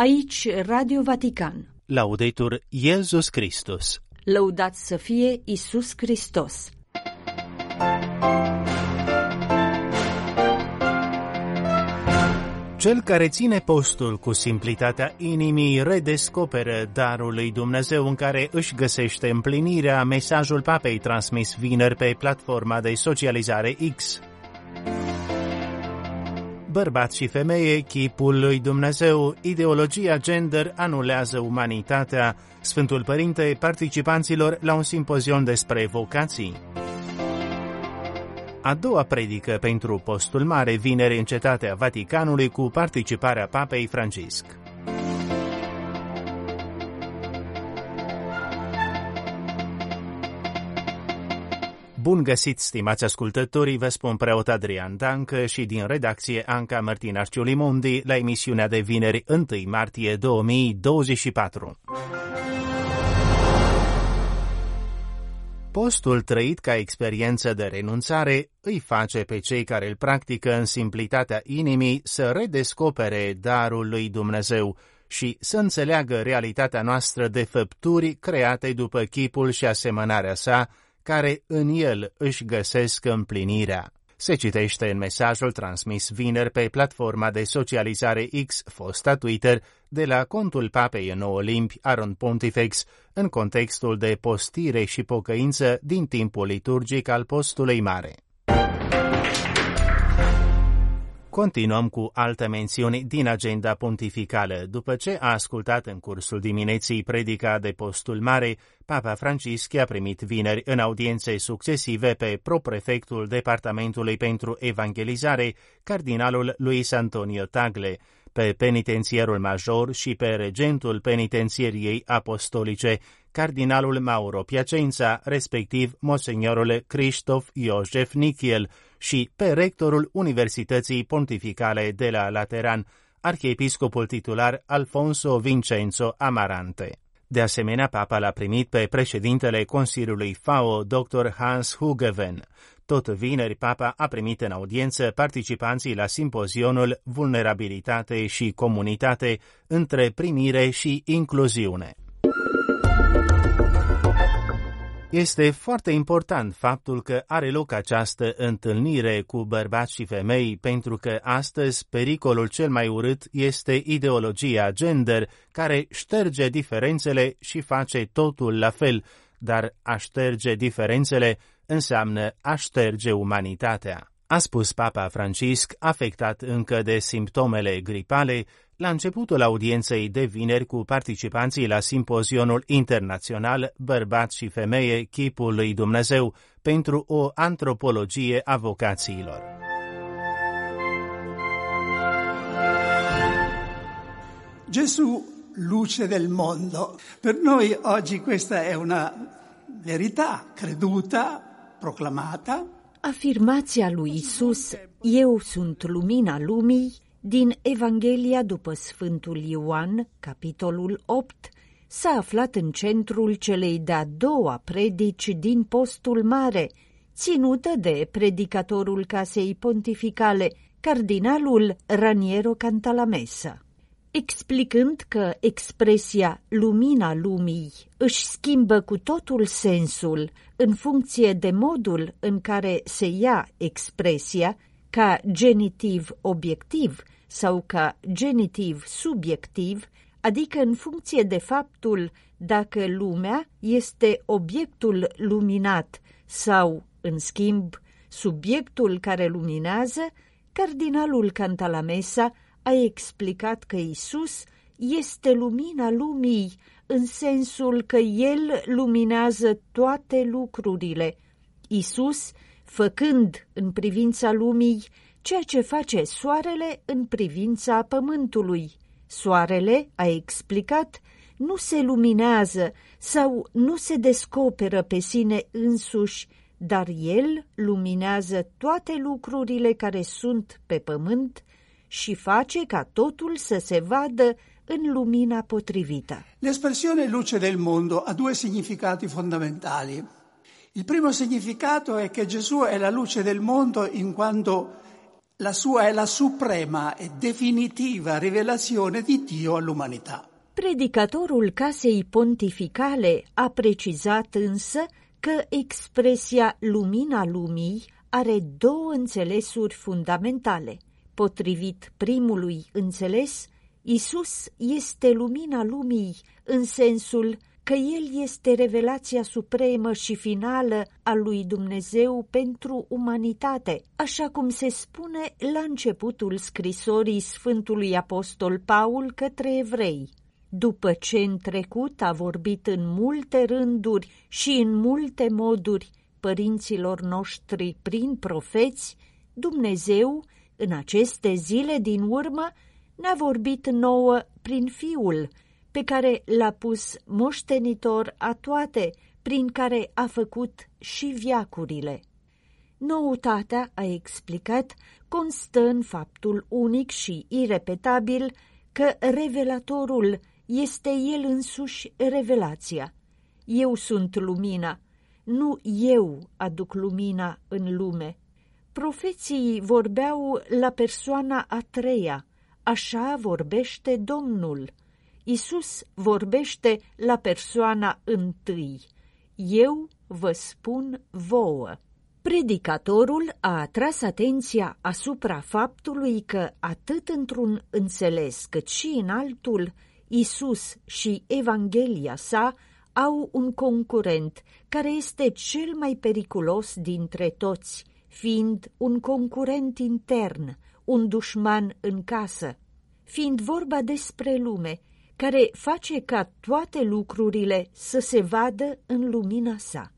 Aici Radio Vatican. Laudetur Iesus Christus. Lăudați să fie Isus Hristos. Cel care ține postul cu simplitatea inimii redescoperă darul lui Dumnezeu în care își găsește împlinirea mesajul papei transmis vineri pe platforma de socializare X. Bărbat și femeie, chipul lui Dumnezeu, ideologia gender anulează umanitatea. Sfântul Părinte participanților la un simpozion despre vocații. A doua predică pentru postul mare vineri în cetatea Vaticanului cu participarea Papei Francisc. Bun găsit, stimați ascultătorii, vă spun preot Adrian Dancă și din redacție Anca Martina Ciulimondi la emisiunea de vineri 1 martie 2024. Postul trăit ca experiență de renunțare îi face pe cei care îl practică în simplitatea inimii să redescopere darul lui Dumnezeu și să înțeleagă realitatea noastră de făpturi create după chipul și asemănarea sa, care în el își găsesc împlinirea. Se citește în mesajul transmis vineri pe platforma de socializare X, fosta Twitter, de la contul papei în nouă limbi, Aaron Pontifex, în contextul de postire și pocăință din timpul liturgic al postului mare. Continuăm cu alte mențiuni din agenda pontificală. După ce a ascultat în cursul dimineții predica de postul mare, Papa Francisc a primit vineri în audiențe succesive pe proprefectul Departamentului pentru Evangelizare, cardinalul Luis Antonio Tagle, pe penitențiarul major și pe regentul penitențieriei apostolice, cardinalul Mauro Piacenza, respectiv monsignorul Christoph Iosef Nichiel, și pe rectorul Universității Pontificale de la Lateran, arhiepiscopul titular Alfonso Vincenzo Amarante. De asemenea, papa l-a primit pe președintele Consiliului FAO, dr. Hans Hugeven. Tot vineri, papa a primit în audiență participanții la simpozionul Vulnerabilitate și Comunitate între primire și incluziune. Este foarte important faptul că are loc această întâlnire cu bărbați și femei, pentru că astăzi pericolul cel mai urât este ideologia gender, care șterge diferențele și face totul la fel, dar a șterge diferențele înseamnă a șterge umanitatea. A spus Papa Francisc, afectat încă de simptomele gripale, la începutul audienței de vineri cu participanții la simpozionul internațional Bărbat și Femeie, Chipul lui Dumnezeu, pentru o antropologie a vocațiilor. Gesù, luce del mondo. Per noi oggi questa è una verità creduta, proclamata. Afirmația lui Isus, Eu sunt lumina lumii, din Evanghelia după Sfântul Ioan, capitolul 8, s-a aflat în centrul celei de-a doua predici din postul mare, ținută de predicatorul casei pontificale, cardinalul Raniero Cantalamessa. Explicând că expresia lumina lumii își schimbă cu totul sensul în funcție de modul în care se ia expresia, ca genitiv obiectiv sau ca genitiv subiectiv, adică în funcție de faptul dacă lumea este obiectul luminat sau, în schimb, subiectul care luminează, cardinalul Cantalamessa a explicat că Isus este lumina lumii în sensul că El luminează toate lucrurile. Isus făcând în privința lumii ceea ce face soarele în privința pământului. Soarele, a explicat, nu se luminează sau nu se descoperă pe sine însuși, dar el luminează toate lucrurile care sunt pe pământ și face ca totul să se vadă în lumina potrivită. L'espressione luce del mondo ha due significati fondamentali. Il primo significato è che Gesù è la luce del mondo in quanto La sua è la suprema e definitiva rivelazione di Dio all'umanità. Predicatorul casei pontificale a precizat însă că expresia lumina lumii are două înțelesuri fundamentale. Potrivit primului înțeles, Isus este lumina lumii în sensul că El este revelația supremă și finală a lui Dumnezeu pentru umanitate, așa cum se spune la începutul scrisorii Sfântului Apostol Paul către evrei. După ce în trecut a vorbit în multe rânduri și în multe moduri părinților noștri prin profeți, Dumnezeu, în aceste zile din urmă, ne-a vorbit nouă prin Fiul, pe care l-a pus moștenitor a toate, prin care a făcut și viacurile. Noutatea, a explicat, constă în faptul unic și irepetabil că revelatorul este el însuși revelația. Eu sunt lumina, nu eu aduc lumina în lume. Profeții vorbeau la persoana a treia, așa vorbește Domnul. Isus vorbește la persoana întâi. Eu vă spun vouă. Predicatorul a atras atenția asupra faptului că atât într-un înțeles cât și în altul, Isus și Evanghelia sa au un concurent care este cel mai periculos dintre toți, fiind un concurent intern, un dușman în casă, fiind vorba despre lume, care face ca toate lucrurile să se vadă în lumina sa.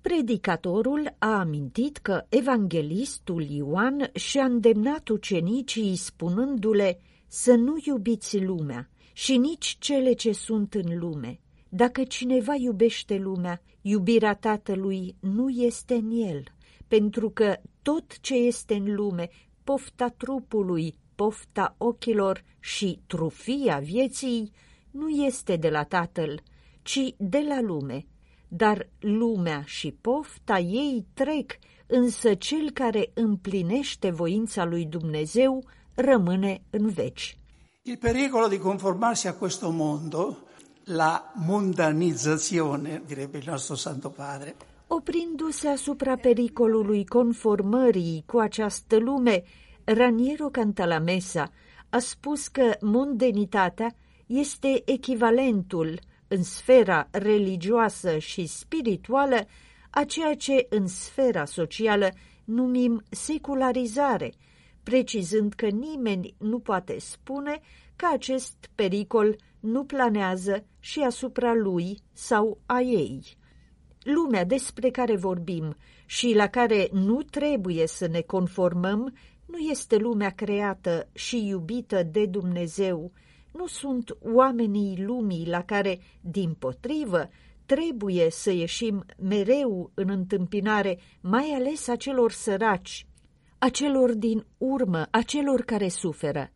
Predicatorul a amintit că evanghelistul Ioan și-a îndemnat ucenicii spunându-le să nu iubiți lumea și nici cele ce sunt în lume. Dacă cineva iubește lumea, iubirea Tatălui nu este în el, pentru că tot ce este în lume, pofta trupului, pofta ochilor și trufia vieții, nu este de la Tatăl, ci de la lume. Dar lumea și pofta ei trec, însă cel care împlinește voința lui Dumnezeu rămâne în veci. Il pericolo di conformarsi a questo mondo, la mondanizzazione, direbbe il nostro Santo Padre. Oprindu-se asupra pericolului conformării cu această lume, Raniero Cantalamessa a spus că mondenitatea este echivalentul în sfera religioasă și spirituală a ceea ce în sfera socială numim secularizare, precizând că nimeni nu poate spune că acest pericol nu planează și asupra lui sau a ei. Lumea despre care vorbim și la care nu trebuie să ne conformăm nu este lumea creată și iubită de Dumnezeu, nu sunt oamenii lumii la care, din potrivă, trebuie să ieșim mereu în întâmpinare, mai ales a celor săraci, a celor din urmă, a celor care suferă.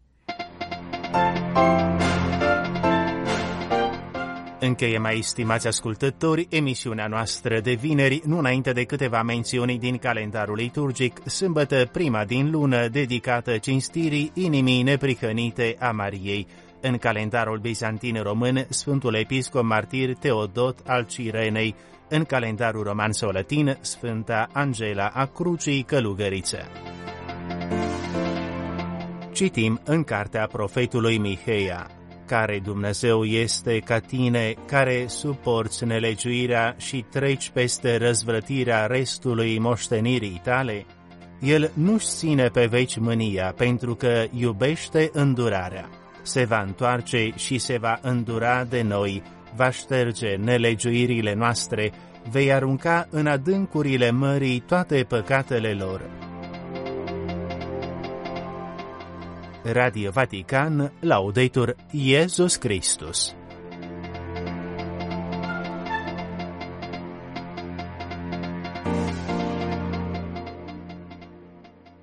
Încheie mai stimați ascultători emisiunea noastră de vineri, nu înainte de câteva mențiuni din calendarul liturgic, sâmbătă prima din lună dedicată cinstirii inimii neprihănite a Mariei. În calendarul bizantin român, Sfântul Episcop Martir Teodot al Cirenei, în calendarul roman sau latin, Sfânta Angela a Crucii Călugăriță. Citim în cartea profetului Miheia, care Dumnezeu este ca tine, care suporți nelegiuirea și treci peste răzvrătirea restului moștenirii tale? El nu-și ține pe veci mânia, pentru că iubește îndurarea. Se va întoarce și se va îndura de noi, va șterge nelegiuirile noastre, vei arunca în adâncurile mării toate păcatele lor. Radio Vatican Laudetur Iesus Christus.